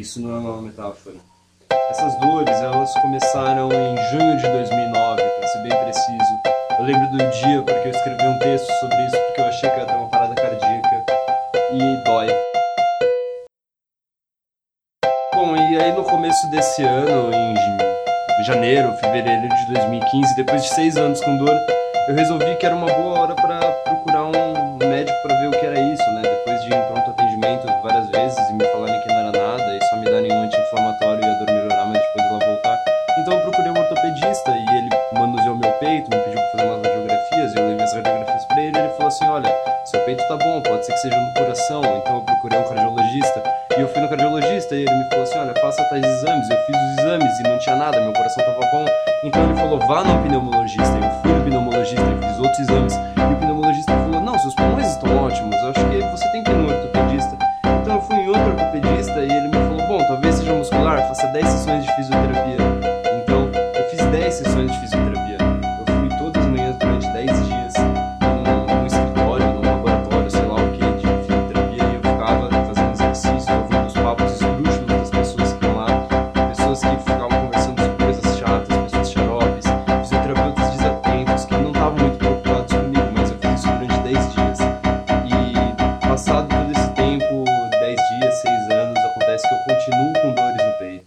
Isso não é uma metáfora. Essas dores, elas começaram em junho de 2009, para ser bem preciso. Eu lembro do dia porque eu escrevi um texto sobre isso, porque eu achei que ia ter uma parada cardíaca e dói. Bom, e aí no começo desse ano, em janeiro, fevereiro de 2015, depois de seis anos com dor, eu resolvi que era uma boa hora para procurar um médico para ver o que era isso, né? Depois de ir em pronto atendimento várias vezes e me falarem que peito tá bom, pode ser que seja no coração. Então eu procurei um cardiologista e eu fui no cardiologista e ele me falou assim: Olha, faça tais exames. Eu fiz os exames e não tinha nada, meu coração tava bom. Então ele falou: Vá no pneumologista. Eu fui no pneumologista e fiz outros exames e o pneumologista falou: Não, seus pulmões estão ótimos, eu acho que você tem que ir no ortopedista. Então eu fui em outro ortopedista e ele me falou: Bom, talvez seja muscular, faça 10 sessões de fisioterapia. Então eu fiz 10 sessões de fisioterapia